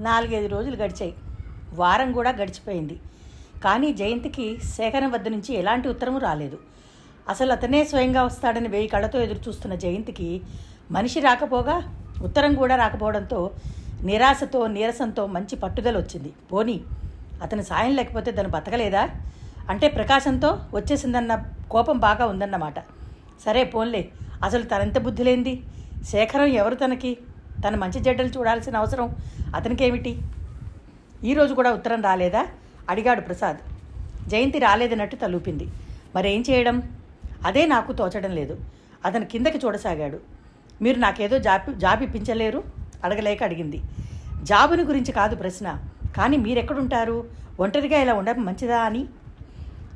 నాలుగైదు రోజులు గడిచాయి. వారం కూడా గడిచిపోయింది. కానీ జయంతికి శేఖరం వద్ద నుంచి ఎలాంటి ఉత్తరము రాలేదు. అసలు అతనే స్వయంగా వస్తాడని వెయ్యి కళ్ళతో ఎదురు చూస్తున్న జయంతికి మనిషి రాకపోగా ఉత్తరం కూడా రాకపోవడంతో నిరాశతో నీరసంతో మంచి పట్టుదల వచ్చింది. పోనీ అతని సాయం లేకపోతే తను బతకలేదా? అంటే ప్రకాశంతో వచ్చేసిందన్న కోపం బాగా ఉందన్నమాట. సరే పోన్లే అసలు తనంత బుద్ధి లేనిది శేఖరం ఎవరు తనకి? తన మంచి చెడ్డలు చూడాల్సిన అవసరం అతనికేమిటి? ఈరోజు కూడా ఉత్తరం రాలేదా? అడిగాడు ప్రసాద్. జయంతి రాలేదన్నట్టు తలూపింది. మరేం చేయడం? అదే నాకు తోచడం లేదు. అతను కిందకి చూడసాగాడు. మీరు నాకేదో జాబ్ జాబ్ ఇప్పించలేరు? అడగలేక అడిగింది. జాబుని గురించి కాదు ప్రశ్న. కానీ మీరెక్కడుంటారు? ఒంటరిగా ఇలా ఉండడం మంచిదా అని?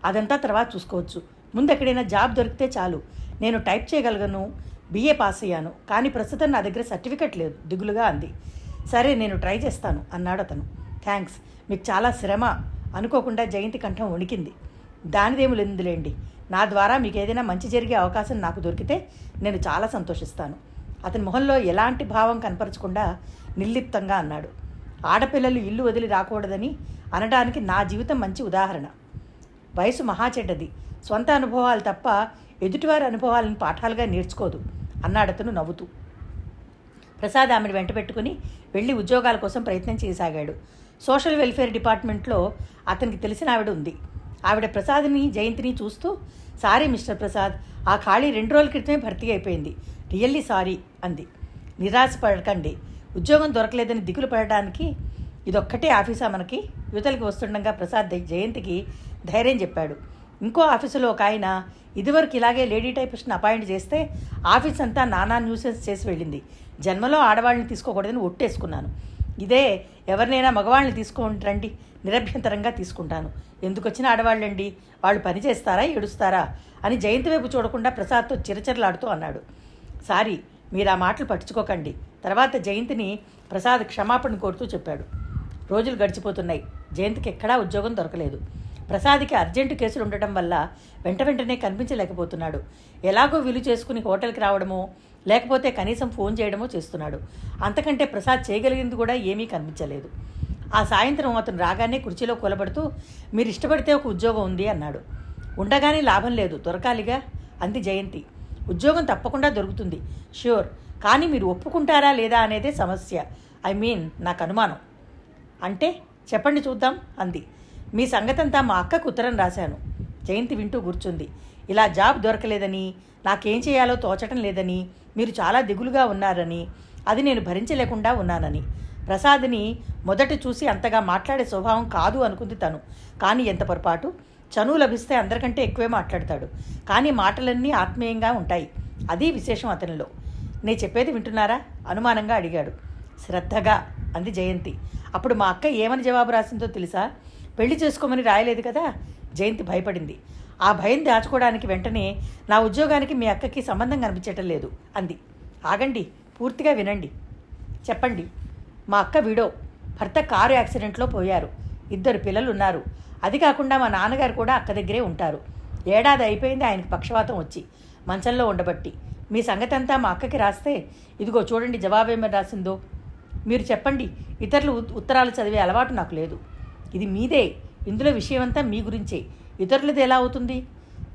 అదంతా తర్వాత చూసుకోవచ్చు. ముందు ఎక్కడైనా జాబ్ దొరికితే చాలు. నేను టైప్ చేయగలను బీఏ పాస్ అయ్యాను. కానీ ప్రస్తుతం నా దగ్గర సర్టిఫికెట్ లేదు. దిగులుగా అంది. సరే నేను ట్రై చేస్తాను అన్నాడు అతను. థ్యాంక్స్ మీకు చాలా శ్రమ. అనుకోకుండా జయంతి కంఠం వణికింది. దానిదేమి లేదులేండి. నా ద్వారా మీకు ఏదైనా మంచి జరిగే అవకాశం నాకు దొరికితే నేను చాలా సంతోషిస్తాను. అతని మొహంలో ఎలాంటి భావం కనపరచకుండా నిర్లిప్తంగా అన్నాడు. ఆడపిల్లలు ఇల్లు వదిలి రాకూడదని అనడానికి నా జీవితం మంచి ఉదాహరణ. వయసు మహా చెడ్డది. అనుభవాలు తప్ప ఎదుటివారి అనుభవాలను పాఠాలుగా నేర్చుకోదు. అన్నాడతను నవ్వుతూ. ప్రసాద్ ఆమెను వెంట పెట్టుకుని వెళ్ళి ఉద్యోగాల కోసం ప్రయత్నం చేయసాగాడు. సోషల్ వెల్ఫేర్ డిపార్ట్మెంట్లో అతనికి తెలిసిన ఆవిడ ఉంది. ఆవిడ ప్రసాద్ని జయంతిని చూస్తూ సారీ మిస్టర్ ప్రసాద్ ఆ ఖాళీ రెండు రోజుల క్రితమే భర్తీ అయిపోయింది. రియల్లీ సారీ అంది. నిరాశ పడకండి ఉద్యోగం దొరకలేదని దిగులు పడడానికి ఇదొక్కటే ఆఫీసా మనకి? యువతలకి వస్తుండగా ప్రసాద్ జయంతికి ధైర్యం చెప్పాడు. ఇంకో ఆఫీసులో ఒక ఆయన ఇదివరకు ఇలాగే లేడీ టైపిస్ట్ని అపాయింట్ చేస్తే ఆఫీస్ అంతా నానా న్యూసెన్స్ చేసి వెళ్ళింది. జన్మలో ఆడవాళ్ళని తీసుకోకూడదని ఒట్టేసుకున్నాను. ఇదే ఎవరినైనా మగవాళ్ళని తీసుకుంటారండి నిరభ్యంతరంగా తీసుకుంటాను. ఎందుకు వచ్చిన ఆడవాళ్ళండి వాళ్ళు పని చేస్తారా ఏడుస్తారా అని జయంతి వైపు చూడకుండా ప్రసాద్తో చిరచిరలాడుతూ అన్నాడు. సారీ మీరు ఆ మాటలు పట్టించుకోకండి. తర్వాత జయంతిని ప్రసాద్ క్షమాపణ కోరుతూ చెప్పాడు. రోజులు గడిచిపోతున్నాయి. జయంతికి ఎక్కడా ఉద్యోగం దొరకలేదు. ప్రసాద్కి అర్జెంటు కేసులు ఉండటం వల్ల వెంట వెంటనే కనిపించలేకపోతున్నాడు. ఎలాగో విలు చేసుకుని హోటల్కి రావడమో లేకపోతే కనీసం ఫోన్ చేయడమో చేస్తున్నాడు. అంతకంటే ప్రసాద్ చేయగలిగింది కూడా ఏమీ కనిపించలేదు. ఆ సాయంత్రం అతను రాగానే కుర్చీలో కూలబడుతూ మీరు ఇష్టపడితే ఒక ఉద్యోగం ఉంది అన్నాడు. ఉండగానే లాభం లేదు దొరకాలిగా? అంది జయంతి. ఉద్యోగం తప్పకుండా దొరుకుతుంది. ష్యూర్ కానీ మీరు ఒప్పుకుంటారా లేదా అనేదే సమస్య. ఐ మీన్ నాకు అనుమానం. అంటే? చెప్పండి చూద్దాం అంది. మీ సంగతంతా మా అక్కకు ఉత్తరం రాశాను. జయంతి వింటూ కూర్చుంది. ఇలా జాబ్ దొరకలేదని నాకేం చేయాలో తోచటం లేదని మీరు చాలా దిగులుగా ఉన్నారని అది నేను భరించలేకుండా ఉన్నానని. ప్రసాద్ని మొదట చూసి అంతగా మాట్లాడే స్వభావం కాదు అనుకుంది తను. కానీ ఎంత పొరపాటు? చనువు లభిస్తే అందరికంటే ఎక్కువే మాట్లాడతాడు. కానీ మాటలన్నీ ఆత్మీయంగా ఉంటాయి. అది విశేషం అతనిలో. నేను చెప్పేది వింటున్నారా? అనుమానంగా అడిగాడు. శ్రద్ధగా అంది జయంతి. అప్పుడు మా అక్క ఏమని జవాబు రాసిందో తెలుసా? పెళ్ళి చేసుకోమని రాయలేదు కదా? జయంతి భయపడింది. ఆ భయం దాచుకోవడానికి వెంటనే నా ఉద్యోగానికి మీ అక్కకి సంబంధం కనిపించటం లేదు అంది. ఆగండి పూర్తిగా వినండి. చెప్పండి మా అక్క విడో భర్త కారు యాక్సిడెంట్లో పోయారు. ఇద్దరు పిల్లలు ఉన్నారు అది కాకుండా మా నాన్నగారు కూడా అక్క దగ్గరే ఉంటారు. ఏడాది అయిపోయింది ఆయనకు పక్షవాతం వచ్చి. మంచంలో ఉండబట్టి. మీ సంగతి అంతా మా అక్కకి రాస్తే ఇదిగో చూడండి జవాబేమని రాసిందో. మీరు చెప్పండి ఇతరులు ఉత్తరాలు చదివే అలవాటు నాకు లేదు. ఇది మీదే. ఇందులో విషయమంతా మీ గురించే. ఇతరులది ఎలా అవుతుంది?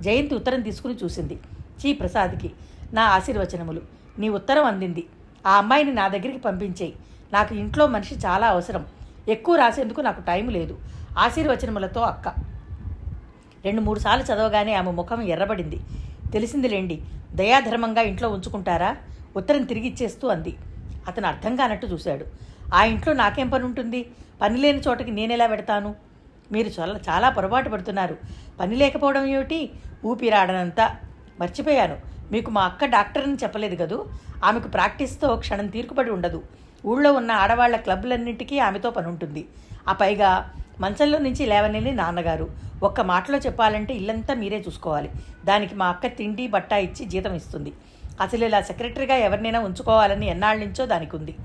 జయంతి ఉత్తరం తీసుకుని చూసింది. చీ ప్రసాద్కి నా ఆశీర్వచనములు. నీ ఉత్తరం అందింది. ఆ అమ్మాయిని నా దగ్గరికి పంపించేయి. నాకు ఇంట్లో మనిషి చాలా అవసరం. ఎక్కువ రాసేందుకు నాకు టైం లేదు. ఆశీర్వచనములతో అక్క. రెండు మూడు సార్లు చదవగానే ఆమె ముఖం ఎర్రబడింది. తెలిసిందిలేండి దయాధర్మంగా ఇంట్లో ఉంచుకుంటారా? ఉత్తరం తిరిగి ఇచ్చేస్తూ అంది. అతను అర్థం కానట్టు చూశాడు. ఆ ఇంట్లో నాకేం పని ఉంటుంది? పని లేని చోటకి నేనెలా పెడతాను మీరు చాలా చాలా పొరపాటు పడుతున్నారు. పని లేకపోవడం ఏమిటి? ఊపిరాడనంతా మర్చిపోయాను. మీకు మా అక్క డాక్టర్ అని చెప్పలేదు కదూ? ఆమెకు ప్రాక్టీస్తో క్షణం తీరుకుపడి ఉండదు. ఊళ్ళో ఉన్న ఆడవాళ్ళ క్లబ్లన్నింటికీ ఆమెతో పని ఉంటుంది. ఆ పైగా మంచంలో నుంచి లేవనేది నాన్నగారు. ఒక్క మాటలో చెప్పాలంటే ఇల్లంతా మీరే చూసుకోవాలి. దానికి మా అక్క తిండి బట్ట ఇచ్చి జీతం ఇస్తుంది. అసలు ఇలా సెక్రటరీగా ఎవరినైనా ఉంచుకోవాలని ఎన్నాళ్ళ నుంచో దానికి ఉంది.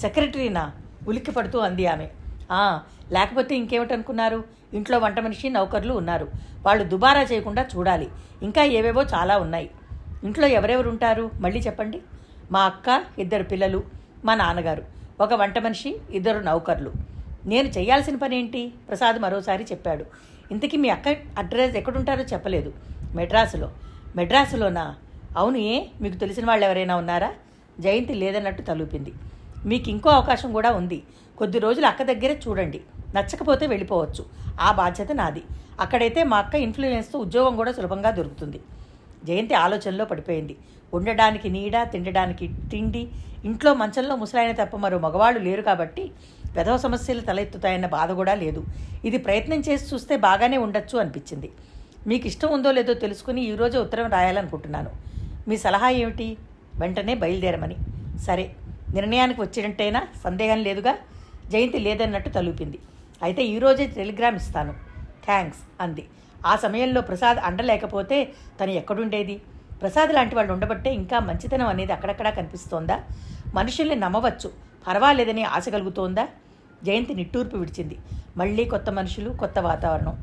సెక్రటరీనా? ఉలిక్కి పడుతూ అంది ఆమె. "ఆ, లేకపోతే ఇంకేమిటనుకున్నారు? ఇంట్లో వంట మనిషి నౌకర్లు ఉన్నారు. వాళ్ళు దుబారా చేయకుండా చూడాలి. ఇంకా ఏవేవో చాలా ఉన్నాయి. ఇంట్లో ఎవరెవరు ఉంటారు మళ్ళీ చెప్పండి. మా అక్క ఇద్దరు పిల్లలు మా నాన్నగారు. ఒక వంట మనిషి ఇద్దరు నౌకర్లు. నేను చేయాల్సిన పని ఏంటి ప్రసాద్ మరోసారి చెప్పాడు. ఇంతకీ మీ అక్క అడ్రస్ ఎక్కడుంటారో చెప్పలేదు. మెడ్రాసులో. మెడ్రాసులోనా? అవును ఏ? మీకు తెలిసిన వాళ్ళు ఎవరైనా ఉన్నారా? జయంతి లేదన్నట్టు తలూపింది. మీకు ఇంకో అవకాశం కూడా ఉంది. కొద్ది రోజులు అక్క దగ్గరే చూడండి. నచ్చకపోతే వెళ్ళిపోవచ్చు. ఆ బాధ్యత నాది. అక్కడైతే మా అక్క ఇన్ఫ్లుయెన్స్తో ఉద్యోగం కూడా సులభంగా దొరుకుతుంది. జయంతి ఆలోచనలో పడిపోయింది. ఉండడానికి నీడ తినడానికి తిండి ఇంట్లో మంచంలో ముసలాయన తప్ప మరో మగవాళ్ళు లేరు కాబట్టి పెదవ సమస్యలు తలెత్తుతాయన్న బాధ కూడా లేదు. ఇది ప్రయత్నం చేసి చూస్తే బాగానే ఉండొచ్చు అనిపించింది. మీకు ఇష్టం ఉందో లేదో తెలుసుకుని ఈరోజే ఉత్తరం రాయాలనుకుంటున్నాను. మీ సలహా ఏమిటి? వెంటనే బయలుదేరమని. సరే. నిర్ణయానికి వచ్చినట్టేనా సందేహం లేదుగా జయంతి లేదన్నట్టు తలుపింది. అయితే ఈరోజే టెలిగ్రామ్ ఇస్తాను. థ్యాంక్స్ అంది. ఆ సమయంలో ప్రసాద్ అండలేకపోతే తను ఎక్కడుండేది? ప్రసాద్ లాంటి వాళ్ళు ఉండబట్టే ఇంకా మంచితనం అనేది అక్కడక్కడా కనిపిస్తోందా? మనుషుల్ని నమ్మవచ్చు. పర్వాలేదని ఆశ కలుగుతోందా? జయంతి నిట్టూర్పు విడిచింది. మళ్ళీ కొత్త మనుషులు కొత్త వాతావరణం.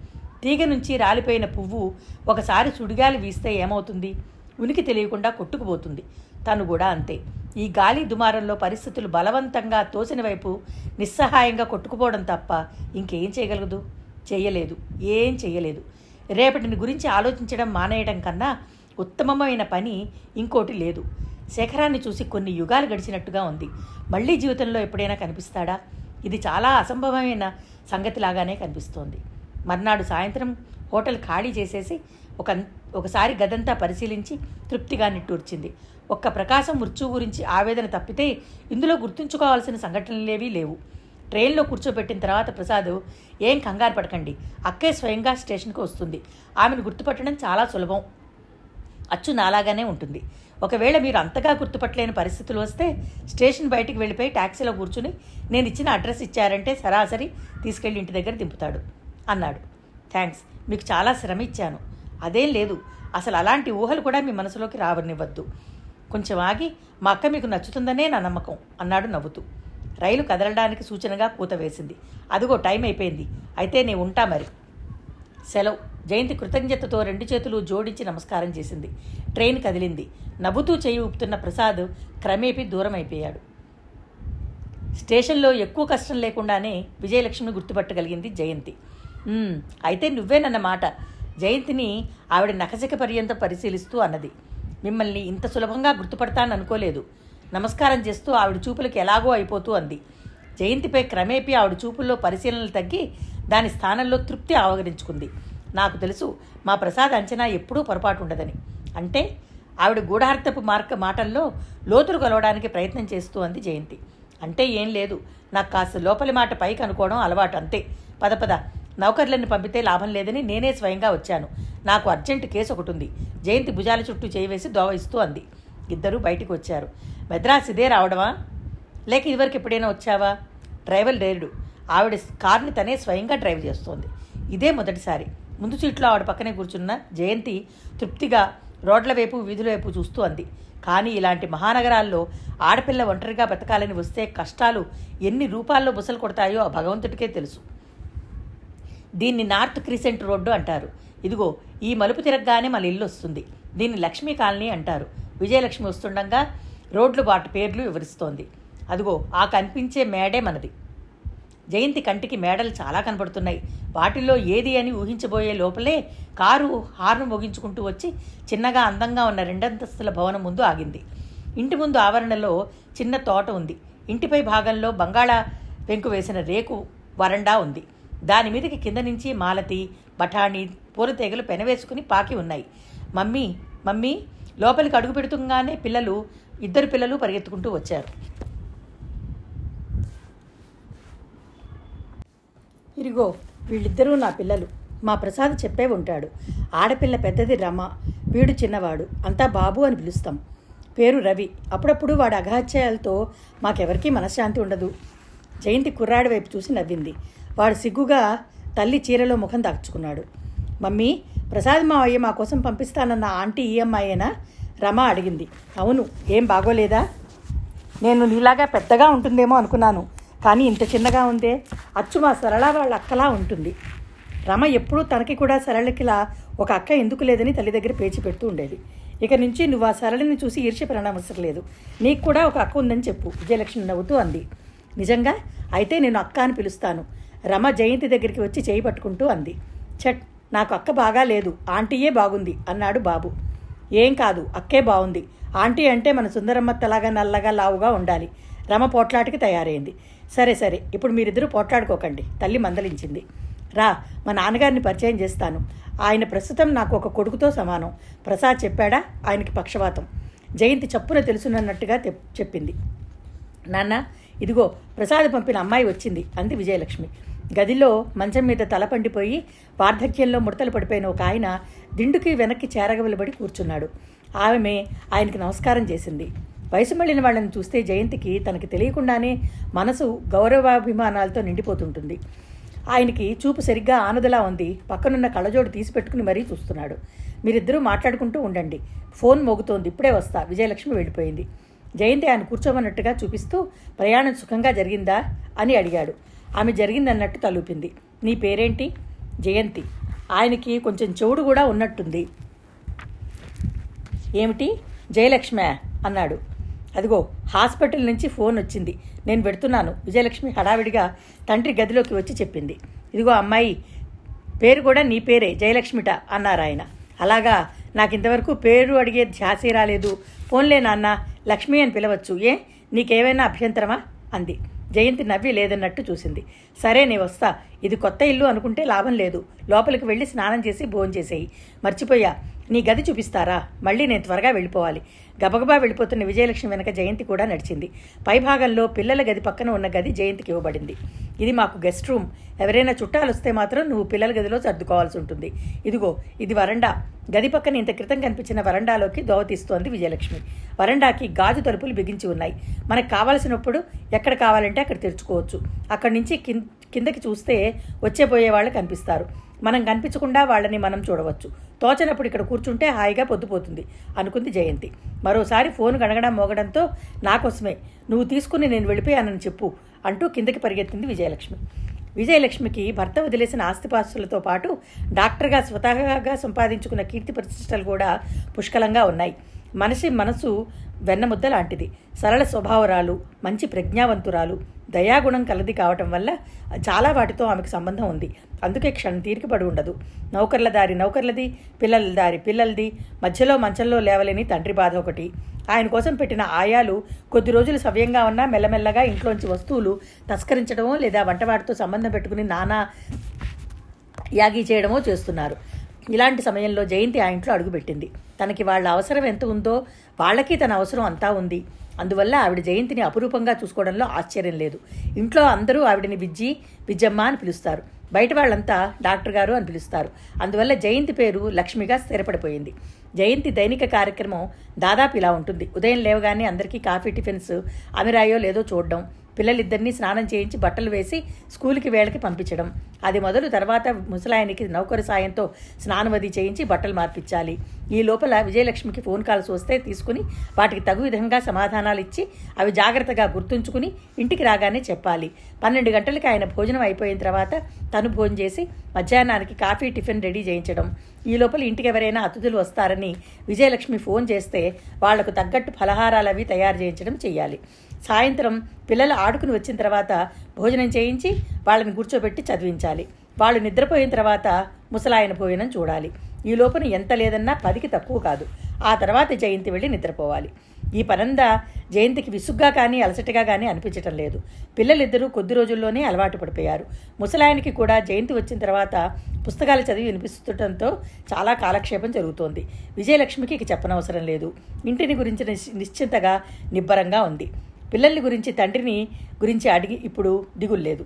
తీగ నుంచి రాలిపోయిన పువ్వు ఒకసారి సుడిగాలి వీస్తే ఏమవుతుంది? ఉనికి తెలియకుండా కొట్టుకుపోతుంది. తను కూడా అంతే. ఈ గాలి దుమారంలో పరిస్థితులు బలవంతంగా తోసిన వైపు నిస్సహాయంగా కొట్టుకుపోవడం తప్ప ఇంకేం చేయగలదు? చేయలేదు. ఏం చేయలేదు. రేపటిని గురించి ఆలోచించడం మానేయడం కన్నా ఉత్తమమైన పని ఇంకోటి లేదు. శేఖరాన్ని చూసి కొన్ని యుగాలు గడిచినట్టుగా ఉంది. మళ్ళీ జీవితంలో ఎప్పుడైనా కనిపిస్తాడా? ఇది చాలా అసంభవమైన సంగతిలాగానే కనిపిస్తోంది. మర్నాడు సాయంత్రం హోటల్ ఖాళీ చేసేసి ఒక ఒకసారి గదంతా పరిశీలించి తృప్తిగా నిట్టూర్చింది. ఒక్క ప్రకాశం మృత్యు గురించి ఆవేదన తప్పితే ఇందులో గుర్తుంచుకోవాల్సిన సంఘటనలేవీ లేవు. ట్రైన్లో కూర్చోబెట్టిన తర్వాత ప్రసాద్ ఏం కంగారు పడకండి అక్కే స్వయంగా స్టేషన్కి వస్తుంది. ఆమెను గుర్తుపట్టడం చాలా సులభం. అచ్చు నాలాగానే ఉంటుంది. ఒకవేళ మీరు అంతగా గుర్తుపట్టలేని పరిస్థితులు వస్తే స్టేషన్ బయటికి వెళ్ళిపోయి ట్యాక్సీలో కూర్చుని నేను ఇచ్చిన అడ్రస్ ఇచ్చారంటే సరాసరి తీసుకెళ్ళి ఇంటి దగ్గర దింపుతాడు అన్నాడు. థ్యాంక్స్ మీకు చాలా శ్రమ ఇచ్చాను. అదేం లేదు. అసలు అలాంటి ఊహలు కూడా మీ మనసులోకి రావనివ్వద్దు. కొంచెం ఆగి మా అక్క మీకు నచ్చుతుందనే నా నమ్మకం అన్నాడు నవ్వుతూ. రైలు కదలడానికి సూచనగా కూత వేసింది. అదిగో టైం అయిపోయింది. అయితే నేను ఉంటా మరి. సెలవు. జయంతి కృతజ్ఞతతో రెండు చేతులు జోడించి నమస్కారం చేసింది. ట్రైన్ కదిలింది. నవ్వుతూ చేయి ఊపుతున్న ప్రసాద్ క్రమేపీ దూరం అయిపోయాడు స్టేషన్లో ఎక్కువ కష్టం లేకుండానే విజయలక్ష్మి గుర్తుపట్టగలిగింది జయంతి. అయితే అయితే నువ్వేనన్నమాట జయంతిని ఆవిడ నఖసిక పర్యంతం పరిశీలిస్తూ అన్నది. మిమ్మల్ని ఇంత సులభంగా గుర్తుపడతాననుకోలేదు. నమస్కారం చేస్తూ ఆవిడ చూపులకి ఎలాగో అయిపోతూ అంది. జయంతిపై క్రమేపీ ఆవిడ చూపుల్లో పరిశీలనలు తగ్గి దాని స్థానంలో తృప్తి ఆవగరించుకుంది నాకు తెలుసు మా ప్రసాద్ అంచనా ఎప్పుడూ పొరపాటు ఉండదని. అంటే ఆవిడ గూఢార్థపు మార్క మాటల్లో లోతులు కలవడానికి ప్రయత్నం చేస్తూ అంది జయంతి. అంటే ఏం లేదు. నాకు కాస్త లోపలి మాట పైకి అనుకోవడం అలవాటు అంతే. పద పద. నౌకర్లను పంపితే లాభం లేదని నేనే స్వయంగా వచ్చాను. నాకు అర్జెంట్ కేసు ఒకటి ఉంది జయంతి భుజాల చుట్టూ చేయి వేసి దోవ ఇస్తూ అంది. ఇద్దరూ బయటికి వచ్చారు. మెద్రాస్ ఇదే రావడమా? లేక ఇదివరకు ఎప్పుడైనా వచ్చావా? డ్రైవర్ లేడు ఆవిడ కార్ని తనే స్వయంగా డ్రైవ్ చేస్తోంది. ఇదే మొదటిసారి. ముందు సీట్లో ఆవిడ పక్కనే కూర్చున్న జయంతి తృప్తిగా రోడ్ల వైపు వీధుల వైపు చూస్తూ అంది. కానీ ఇలాంటి మహానగరాల్లో ఆడపిల్ల ఒంటరిగా బతకాలని వస్తే కష్టాలు ఎన్ని రూపాల్లో బుసలు కొడతాయో ఆ భగవంతుడికే తెలుసు. దీన్ని నార్త్ క్రిసెంట్ రోడ్డు అంటారు. ఇదిగో ఈ మలుపు తిరగగానే మన ఇల్లు వస్తుంది. దీన్ని లక్ష్మీ కాలనీ అంటారు. విజయలక్ష్మి వస్తుండగా రోడ్లు వాటి పేర్లు వివరిస్తోంది. అదిగో ఆ కనిపించే మేడే మనది. జయంతి కంటికి మేడలు చాలా కనబడుతున్నాయి. వాటిల్లో ఏది అని ఊహించబోయే లోపలే కారు హార్న్ మోగించుకుంటూ వచ్చి చిన్నగా అందంగా ఉన్న రెండంతస్తుల భవనం ముందు ఆగింది. ఇంటి ముందు ఆవరణలో చిన్న తోట ఉంది. ఇంటిపై భాగంలో బంగాళా పెంకు వేసిన రేకు వరండా ఉంది. దాని మీదకి కింద నుంచి మాలతి బఠాణి పూరతీగలు పెనవేసుకుని పాకి ఉన్నాయి. మమ్మీ మమ్మీ లోపలికి అడుగు పెడుతుంగానే పిల్లలు ఇద్దరు పిల్లలు పరిగెత్తుకుంటూ వచ్చారు. ఇదిగో వీళ్ళిద్దరూ నా పిల్లలు. మా ప్రసాద్ చెప్పే ఉంటాడు. ఆడపిల్ల పెద్దది రమ వీడు చిన్నవాడు. అంతా బాబు అని పిలుస్తాం. పేరు రవి. అప్పుడప్పుడు వాడు అఘాత్యాలతో మాకెవరికీ మనశ్శాంతి ఉండదు. జయంతి కుర్రాడి వైపు చూసి నవ్వింది. వాడు సిగ్గుగా తల్లి చీరలో ముఖం దాచుకున్నాడు. మమ్మీ ప్రసాద్ మావయ్య మా కోసం పంపిస్తానన్న ఆంటీ ఈ అమ్మాయేనా? రమ అడిగింది. అవును ఏం బాగోలేదా? నేను నీలాగా పెద్దగా ఉంటుందేమో అనుకున్నాను కానీ ఇంత చిన్నగా ఉందే అచ్చు మా సరళ వాళ్ళ అక్కలా ఉంటుంది. రమ ఎప్పుడూ తనకి కూడా సరళకిలా ఒక అక్క ఎందుకు లేదని తల్లి దగ్గర పేచి పెడుతూ ఉండేది. ఇక నుంచి నువ్వు ఆ సరళిని చూసి ఈర్ష్య పడనవసరం లేదు నీకు కూడా ఒక అక్క ఉందని చెప్పు విజయలక్ష్మి నవ్వుతూ అంది. నిజంగా? అయితే నేను అక్క అని పిలుస్తాను. రమ జయంతి దగ్గరికి వచ్చి చేయి పట్టుకుంటూ అంది. చట్ నాకు అక్క బాగా లేదు ఆంటీయే బాగుంది అన్నాడు బాబు. ఏం కాదు అక్కే బాగుంది. ఆంటీ అంటే మన సుందరమ్మ తలాగా నల్లగా లావుగా ఉండాలి. రమ పోట్లాటికి తయారైంది. సరే సరే ఇప్పుడు మీరిద్దరూ పోట్లాడుకోకండి తల్లి మందలించింది. రా మా నాన్నగారిని పరిచయం చేస్తాను. ఆయన ప్రస్తుతం నాకు ఒక కొడుకుతో సమానం. ప్రసాద్ చెప్పాడా? ఆయనకి పక్షవాతం. జయంతి చప్పున తెలుసునన్నట్టుగా చెప్పింది. నాన్న ఇదిగో ప్రసాద్ పంపిన అమ్మాయి వచ్చింది అంది విజయలక్ష్మి. గదిలో మంచం మీద తల పండిపోయి వార్ధక్యంలో ముడతలు పడిపోయిన ఒక ఆయన దిండుకి వెనక్కి చేరగవలబడి కూర్చున్నాడు. ఆమె ఆయనకి నమస్కారం చేసింది. వయసు మళ్ళిన వాళ్ళని చూస్తే జయంతికి తనకి తెలియకుండానే మనసు గౌరవాభిమానాలతో నిండిపోతుంటుంది. ఆయనకి చూపు సరిగ్గా ఆనదలా ఉంది. పక్కనున్న కళ్ళజోడు తీసి పెట్టుకుని మరీ చూస్తున్నాడు. మీరిద్దరూ మాట్లాడుకుంటూ ఉండండి. ఫోన్ మోగుతోంది. ఇప్పుడే వస్తా. విజయలక్ష్మి వెళ్ళిపోయింది. జయంతి ఆయన కూర్చోమన్నట్టుగా చూపిస్తూ ప్రయాణం సుఖంగా జరిగిందా? అని అడిగాడు. ఆమె జరిగిందన్నట్టు తలూపింది. నీ పేరేంటి? జయంతి. ఆయనకి కొంచెం చెవుడు కూడా ఉన్నట్టుంది. ఏమిటి? జయలక్ష్మే అన్నాడు. అదిగో హాస్పిటల్ నుంచి ఫోన్ వచ్చింది. నేను పెడుతున్నాను విజయలక్ష్మి హడావిడిగా తండ్రి గదిలోకి వచ్చి చెప్పింది. ఇదిగో అమ్మాయి పేరు కూడా నీ పేరే జయలక్ష్మిట అన్నారు ఆయన. అలాగా నాకు ఇంతవరకు పేరు అడిగే ధ్యాసే రాలేదు. ఫోన్లే నాన్న లక్ష్మి అని పిలవచ్చు. ఏ? నీకేమైనా అభ్యంతరమా? అంది. జయంతి నవ్వి లేదన్నట్టు చూసింది. సరే నే వస్తా. ఇది కొత్త ఇల్లు అనుకుంటే లాభం లేదు. లోపలికి వెళ్ళి స్నానం చేసి భోజనం చేసేయి మర్చిపోయా. నీ గది చూపిస్తారా? మళ్ళీ నేను త్వరగా వెళ్ళిపోవాలి. గబగబా వెళ్ళిపోతున్న విజయలక్ష్మి వెనక జయంతి కూడా నడిచింది. పైభాగంలో పిల్లల గది పక్కన ఉన్న గది జయంతికి ఇవ్వబడింది. ఇది మాకు గెస్ట్ రూమ్. ఎవరైనా చుట్టాలు వస్తే మాత్రం నువ్వు పిల్లల గదిలో సర్దుకోవాల్సి ఉంటుంది. ఇదిగో ఇది వరండా. గది పక్కన ఇంత క్రితం కనిపించిన వరండాలోకి దోవ తీస్తోంది విజయలక్ష్మి. వరండాకి గాజు తలుపులు బిగించి ఉన్నాయి. మనకు కావలసినప్పుడు ఎక్కడ కావాలంటే అక్కడ తెరుచుకోవచ్చు. అక్కడి నుంచి కిందకి చూస్తే వచ్చే పోయే వాళ్ళు కనిపిస్తారు. మనం కనిపించకుండా వాళ్ళని మనం చూడవచ్చు. తోచనప్పుడు ఇక్కడ కూర్చుంటే హాయిగా పొద్దుపోతుంది అనుకుంది జయంతి. మరోసారి ఫోన్ గడగడం మోగడంతో నాకోసమే నువ్వు తీసుకుని నేను వెళ్ళిపోయానని చెప్పు అంటూ కిందకి పరిగెత్తింది విజయలక్ష్మి. విజయలక్ష్మికి భర్త వదిలేసిన ఆస్తిపాస్తులతో పాటు డాక్టర్గా స్వతహాగా సంపాదించుకున్న కీర్తి ప్రతిష్టలు కూడా పుష్కలంగా ఉన్నాయి. మనిషి మనసు వెన్నముద్ద లాంటిది. సరళ స్వభావరాలు మంచి ప్రజ్ఞావంతురాలు దయాగుణం కలది కావటం వల్ల చాలా వాటితో ఆమెకు సంబంధం ఉంది. అందుకే క్షణం తీరికపడి ఉండదు. నౌకర్ల దారి నౌకర్లది పిల్లల దారి పిల్లలది మధ్యలో మంచంలో లేవలేని తండ్రి బాధ ఒకటి. ఆయన కోసం పెట్టిన ఆయాలు కొద్ది రోజులు సవ్యంగా ఉన్నా మెల్లమెల్లగా ఇంట్లోంచి వస్తువులు తస్కరించడమో లేదా వంటవాడితో సంబంధం పెట్టుకుని నానా యాగి చేయడమో చేస్తున్నారు. ఇలాంటి సమయంలో జయంతి ఆ ఇంట్లో అడుగుపెట్టింది. తనకి వాళ్ళ అవసరం ఎంత ఉందో వాళ్ళకి తన అవసరం అంతా ఉంది. అందువల్ల ఆవిడ జయంతిని అపురూపంగా చూసుకోవడంలో ఆశ్చర్యం లేదు. ఇంట్లో అందరూ ఆవిడని విజ్జి విజ్జమ్మ అని పిలుస్తారు. బయట వాళ్ళంతా డాక్టర్ గారు అని పిలుస్తారు. అందువల్ల జయంతి పేరు లక్ష్మిగా స్థిరపడిపోయింది. జయంతి దైనిక కార్యక్రమం దాదాపు ఇలా ఉంటుంది. ఉదయం లేవగానే అందరికీ కాఫీ టిఫిన్స్ అమిరాయో లేదో చూడడం పిల్లలిద్దరినీ స్నానం చేయించి బట్టలు వేసి స్కూల్కి వేళకి పంపించడం. అది మొదలు తర్వాత ముసలాయనికి నౌకరు సాయంతో స్నానమది చేయించి బట్టలు మార్పించాలి. ఈ లోపల విజయలక్ష్మికి ఫోన్ కాల్స్ వస్తే తీసుకుని వాటికి తగు విధంగా సమాధానాలు ఇచ్చి అవి జాగ్రత్తగా గుర్తుంచుకుని ఇంటికి రాగానే చెప్పాలి. పన్నెండు గంటలకి ఆయన భోజనం అయిపోయిన తర్వాత తను భోజనం చేసి మధ్యాహ్నానికి కాఫీ టిఫిన్ రెడీ చేయించడం. ఈ లోపల ఇంటికి ఎవరైనా అతిథులు వస్తారని విజయలక్ష్మి ఫోన్ చేస్తే వాళ్ళకు తగ్గట్టు ఫలహారాలు అవి తయారు చేయించడం చేయాలి సాయంత్రం పిల్లలు ఆడుకుని వచ్చిన తర్వాత భోజనం చేయించి వాళ్ళని కూర్చోబెట్టి చదివించాలి. వాళ్ళు నిద్రపోయిన తర్వాత ముసలాయన భోజనం చూడాలి. ఈ లోపున ఎంత లేదన్నా పదికి తక్కువ కాదు. ఆ తర్వాత జయంతి వెళ్ళి నిద్రపోవాలి. ఈ పనందా జయంతికి విసుగ్గా కానీ అలసటగా కానీ అనిపించటం లేదు. పిల్లలిద్దరూ కొద్ది రోజుల్లోనే అలవాటు పడిపోయారు. ముసలాయనికి కూడా జయంతి వచ్చిన తర్వాత పుస్తకాలు చదివి వినిపిస్తుండటంతో చాలా కాలక్షేపం జరుగుతోంది. విజయలక్ష్మికి ఇక చెప్పనవసరం లేదు. ఇంటిని గురించి నిశ్చి- నిశ్చింతగా నిబ్బరంగా ఉంది. పిల్లల్ని గురించి తండ్రిని గురించి అడిగి ఇప్పుడు దిగుల్లేదు.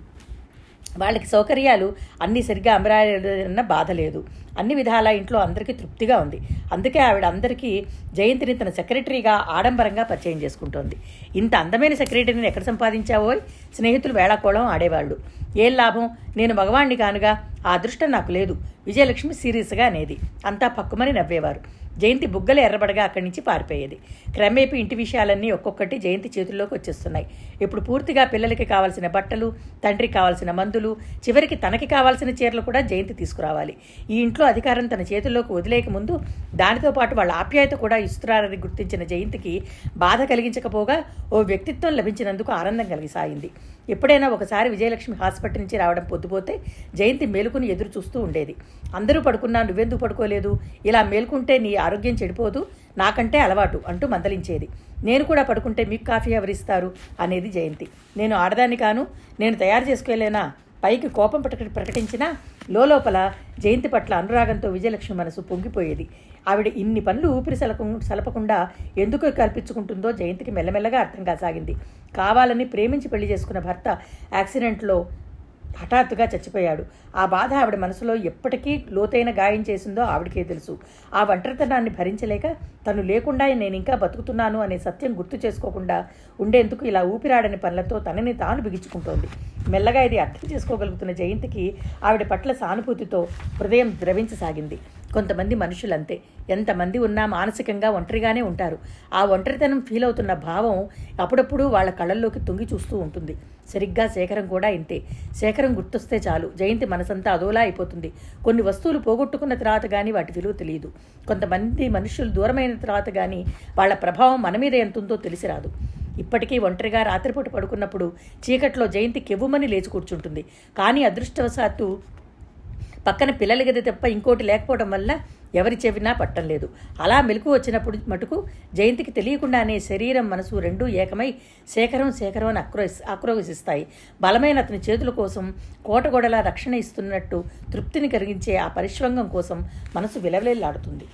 వాళ్ళకి సౌకర్యాలు అన్నీ సరిగ్గా అమరాయన్న బాధ లేదు. అన్ని విధాల ఇంట్లో అందరికీ తృప్తిగా ఉంది. అందుకే ఆవిడ అందరికీ జయంతిని తన సెక్రటరీగా ఆడంబరంగా పరిచయం చేసుకుంటోంది. ఇంత అందమైన సెక్రటరీని ఎక్కడ సంపాదించావో స్నేహితులు వేళాకోళం ఆడేవాళ్ళు. ఏం లాభం? నేను మగవాణ్ణి కానుగా. ఆ అదృష్టం నాకు లేదు. విజయలక్ష్మి సీరియస్గా అనేది. అంతా పక్కుమని నవ్వేవారు. జయంతి బుగ్గలు ఎర్రబడగా అక్కడి నుంచి పారిపోయేది. క్రమేపీ ఇంటి విషయాలన్నీ ఒక్కొక్కటి జయంతి చేతుల్లోకి వచ్చేస్తున్నాయి. ఇప్పుడు పూర్తిగా పిల్లలకి కావాల్సిన బట్టలు తండ్రికి కావాల్సిన మందులు చివరికి తనకి కావాల్సిన చీరలు కూడా జయంతి తీసుకురావాలి. ఈ ఇంట్లో అధికారం తన చేతుల్లోకి వదిలేక ముందు దానితో పాటు వాళ్ళ ఆప్యాయత కూడా ఇస్తున్నారని గుర్తించిన జయంతికి బాధ కలిగించకపోగా ఓ వ్యక్తిత్వం లభించినందుకు ఆనందం కలిగిసాగింది ఎప్పుడైనా ఒకసారి విజయలక్ష్మి హాస్పిటల్ నుంచి రావడం పొద్దుపోతే జయంతి మేలుకుని ఎదురు చూస్తూ ఉండేది. అందరూ పడుకున్నా నువ్వెందుకు పడుకోలేదు? ఇలా మేల్కుంటే నీ ఆరోగ్యం చెడిపోదు నాకంటే అలవాటు అంటూ మందలించేది. నేను కూడా పడుకుంటే మీకు కాఫీ ఎవరిస్తారు? అనేది జయంతి. నేను ఆడదాన్ని కాను నేను తయారు చేసుకోలేనా పైకి కోపం ప్రకటి ప్రకటించినా లోపల జయంతి పట్ల అనురాగంతో విజయలక్ష్మి మనసు పొంగిపోయేది. ఆవిడ ఇన్ని పనులు ఊపిరి సలక సలపకుండా ఎందుకు కల్పించుకుంటుందో జయంతికి మెల్లమెల్లగా అర్థం కాసాగింది. కావాలని ప్రేమించి పెళ్ళి చేసుకున్న భర్త యాక్సిడెంట్లో హఠాత్తుగా చచ్చిపోయాడు. ఆ బాధ ఆవిడ మనసులో ఎప్పటికీ లోతైన గాయం చేసిందో ఆవిడకే తెలుసు. ఆ ఒంటరితనాన్ని భరించలేక తను లేకుండా నేను ఇంకా బతుకుతున్నాను అనే సత్యం గుర్తు చేసుకోకుండా ఉండేందుకు ఇలా ఊపిరాడని పనులతో తనని తాను బిగించుకుంటోంది. మెల్లగా ఇది అర్థం చేసుకోగలుగుతున్న జయంతికి ఆవిడ పట్ల సానుభూతితో హృదయం ద్రవించసాగింది. కొంతమంది మనుషులంతే. ఎంతమంది ఉన్నా మానసికంగా ఒంటరిగానే ఉంటారు. ఆ ఒంటరితనం ఫీల్ అవుతున్న భావం అప్పుడప్పుడు వాళ్ళ కళ్ళల్లోకి తొంగి చూస్తూ ఉంటుంది. సరిగ్గా శేఖరం కూడా ఇంతే. శేఖరం గుర్తొస్తే చాలు. జయంతి మనసంతా అదోలా అయిపోతుంది. కొన్ని వస్తువులు పోగొట్టుకున్న తర్వాత కానీ వాటి విలువ తెలియదు. కొంతమంది మనుషులు దూరమైన తర్వాత కానీ వాళ్ళ ప్రభావం మన మీద ఎంత ఉందో తెలిసి రాదు. ఇప్పటికీ ఒంటరిగా రాత్రిపూట పడుకున్నప్పుడు చీకట్లో జయంతి కెవ్వుమని లేచి కూర్చుంటుంది. కానీ అదృష్టవశాత్తు పక్కన పిల్లల గది తప్ప ఇంకోటి లేకపోవడం వల్ల ఎవరి చెవినా పట్టం లేదు. అలా మెలకు వచ్చినప్పుడు మటుకు జయంతికి తెలియకుండానే శరీరం మనసు రెండూ ఏకమై శేఖరం శేఖరం అని ఆక్రోశ ఆక్రోశిస్తాయి. బలమైన అతని చేతుల కోసం కోటగొడలా రక్షణ ఇస్తున్నట్టు తృప్తిని కలిగించే ఆ పరిశ్వంగం కోసం మనసు విలవిలలాడుతుంది.